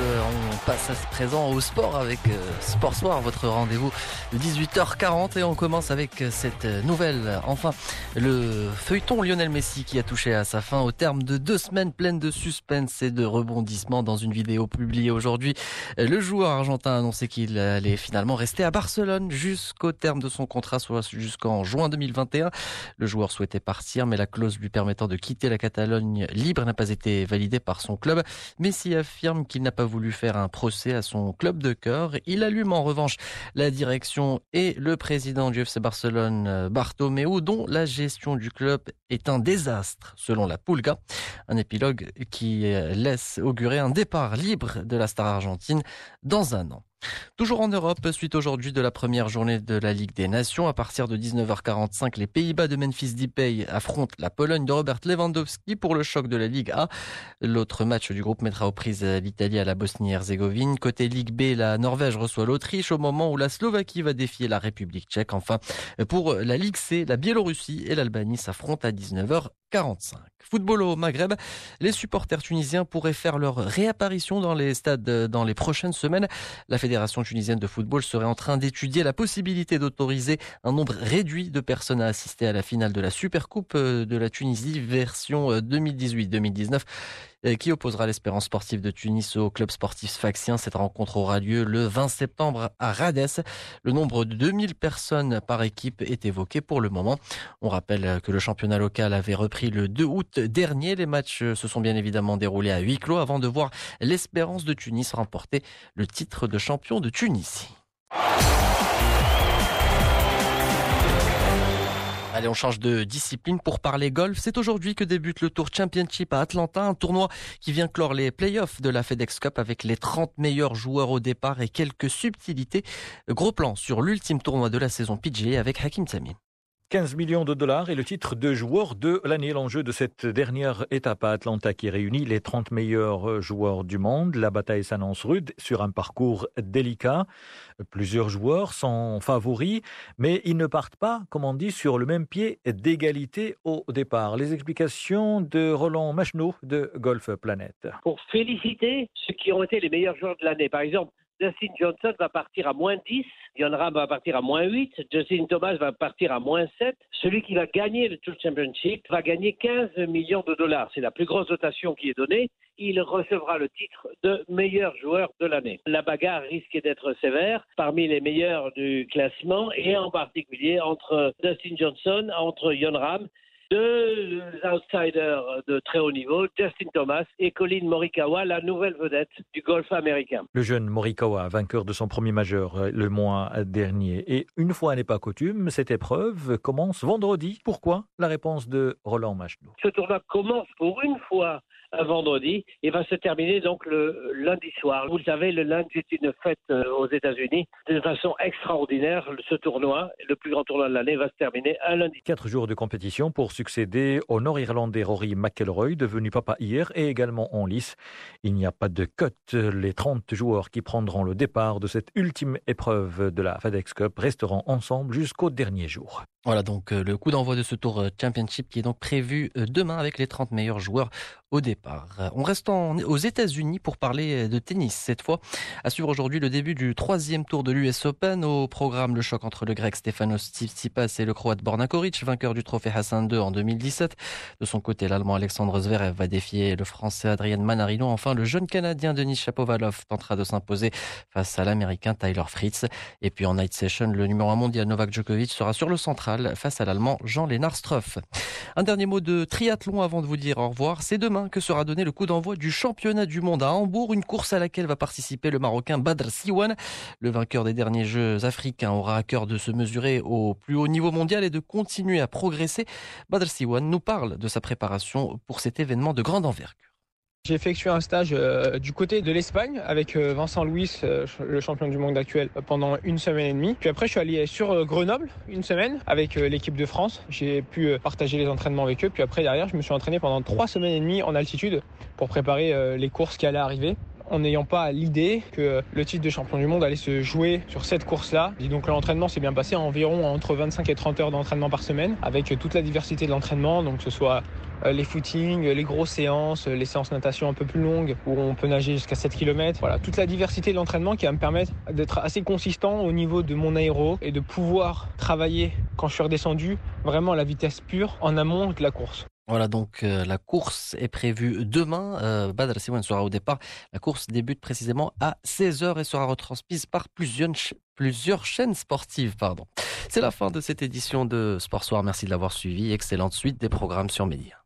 On passe à ce présent au sport avec euh, Sport Soir, votre rendez-vous de 18h40 et on commence avec cette nouvelle. Enfin, le feuilleton Lionel Messi qui a touché à sa fin au terme de deux semaines pleines de suspense et de rebondissements dans une vidéo publiée aujourd'hui. Le joueur argentin a annoncé qu'il allait finalement rester à Barcelone jusqu'au terme de son contrat, soit jusqu'en juin 2021. Le joueur souhaitait partir, mais la clause lui permettant de quitter la Catalogne libre n'a pas été validée par son club. Messi affirme qu'il n'a pas voulu faire un procès à son club de cœur. Il allume en revanche la direction et le président du FC Barcelone, Bartomeu, dont la gestion du club est un désastre, selon la Pulga. Un épilogue qui laisse augurer un départ libre de la star argentine dans un an. Toujours en Europe, suite aujourd'hui de la première journée de la Ligue des Nations, à partir de 19h45, les Pays-Bas de Memphis Depay affrontent la Pologne de Robert Lewandowski pour le choc de la Ligue A. L'autre match du groupe mettra aux prises l'Italie à la Bosnie-Herzégovine. Côté Ligue B, la Norvège reçoit l'Autriche au moment où la Slovaquie va défier la République tchèque. Enfin, pour la Ligue C, la Biélorussie et l'Albanie s'affrontent à 19h45. Football au Maghreb, les supporters tunisiens pourraient faire leur réapparition dans les stades dans les prochaines semaines. La tunisienne de football serait en train d'étudier la possibilité d'autoriser un nombre réduit de personnes à assister à la finale de la Supercoupe euh, de la Tunisie version 2018-2019 euh, euh, qui opposera l'Espérance sportive de Tunis au club sportif sfaxien? Cette rencontre aura lieu le 20 septembre à Rades. Le nombre de 2000 personnes par équipe est évoqué pour le moment. On rappelle que le championnat local avait repris le 2 août dernier. Les matchs se sont bien évidemment déroulés à huis clos avant de voir l'Espérance de Tunis remporter le titre de champion de Tunisie. Allez, on change de discipline pour parler golf. C'est aujourd'hui que débute le Tour Championship à Atlanta, un tournoi qui vient clore les playoffs de la FedEx Cup avec les 30 meilleurs joueurs au départ et quelques subtilités. Gros plan sur l'ultime tournoi de la saison PGA avec Hakim Tamim. 15 millions de dollars et le titre de joueur de l'année. L'enjeu de cette dernière étape à Atlanta qui réunit les 30 meilleurs joueurs du monde. La bataille s'annonce rude sur un parcours délicat. Plusieurs joueurs sont favoris, mais ils ne partent pas, comme on dit, sur le même pied d'égalité au départ. Les explications de Roland Macheneau de Golf Planet. Pour féliciter ceux qui ont été les meilleurs joueurs de l'année, par exemple, Justin Johnson va partir à moins 10, Jon Ram va partir à moins 8, Justin Thomas va partir à moins 7. Celui qui va gagner le Tour Championship va gagner 15 millions de dollars. C'est la plus grosse dotation qui est donnée. Il recevra le titre de meilleur joueur de l'année. La bagarre risque d'être sévère parmi les meilleurs du classement et en particulier entre Dustin Johnson, entre Jon Ram deux outsiders de très haut niveau, Justin Thomas et Colin Morikawa, la nouvelle vedette du golf américain. Le jeune Morikawa, vainqueur de son premier majeur euh, le mois dernier. Et une fois n'est pas coutume, cette épreuve commence vendredi. Pourquoi? La réponse de Roland Machenou. Ce tournoi commence pour une fois un vendredi et va se terminer donc le lundi soir. Vous le savez, le lundi est une fête euh, aux États-Unis. De façon extraordinaire, ce tournoi, le plus grand tournoi de l'année, va se terminer un lundi. Quatre jours de compétition pour succéder au Nord-Irlandais Rory McElroy, devenu papa hier et également en lice. Il n'y a pas de cote. Les 30 joueurs qui prendront le départ de cette ultime épreuve de la FedEx Cup resteront ensemble jusqu'au dernier jour. Voilà donc euh, le coup d'envoi de ce Tour euh, Championship qui est donc prévu demain avec les 30 meilleurs joueurs au départ. On reste aux États-Unis pour parler de tennis cette fois. À suivre aujourd'hui le début du troisième tour de l'US Open. Au programme, le choc entre le grec Stefanos Tsitsipas et le croate Borna Koric, vainqueur du trophée Hassan II en 2017. De son côté, l'allemand Alexandre Zverev va défier le français Adrien Manarino. Enfin, le jeune canadien Denis Shapovalov tentera de s'imposer face à l'américain Tyler Fritz. Et puis en night session, le numéro 1 mondial Novak Djokovic sera sur le central face à l'allemand Jean-Lénard Struff. Un dernier mot de triathlon avant de vous dire au revoir. C'est demain que sera donné le coup d'envoi du championnat du monde à Hambourg, une course à laquelle va participer le Marocain Badr Siwan. Le vainqueur des derniers Jeux africains aura à cœur de se mesurer au plus haut niveau mondial et de continuer à progresser. Badr Siwan nous parle de sa préparation pour cet événement de grande envergure. J'ai effectué un stage euh, du côté de l'Espagne avec euh, Vincent Louis, euh, le champion du monde actuel, pendant une semaine et demie. Puis après, je suis allé sur Grenoble une semaine avec l'équipe de France. J'ai pu partager les entraînements avec eux. Puis après, derrière, je me suis entraîné pendant trois semaines et demie en altitude pour préparer les courses qui allaient arriver en n'ayant pas l'idée que le titre de champion du monde allait se jouer sur cette course-là. Donc l'entraînement s'est bien passé, environ entre 25 et 30 heures d'entraînement par semaine, avec toute la diversité de l'entraînement, donc que ce soit les footings, les grosses séances, les séances natation un peu plus longues où on peut nager jusqu'à 7 km. Voilà, toute la diversité de l'entraînement qui va me permettre d'être assez consistant au niveau de mon aéro et de pouvoir travailler quand je suis redescendu vraiment à la vitesse pure en amont de la course. Voilà, donc euh, la course est prévue demain. Euh, Badr Siwan sera au départ. La course débute précisément à 16h et sera retransmise par plusieurs, plusieurs chaînes sportives. Pardon. C'est la fin de cette édition de Sport Soir. Merci de l'avoir suivi. Excellente suite des programmes sur Média.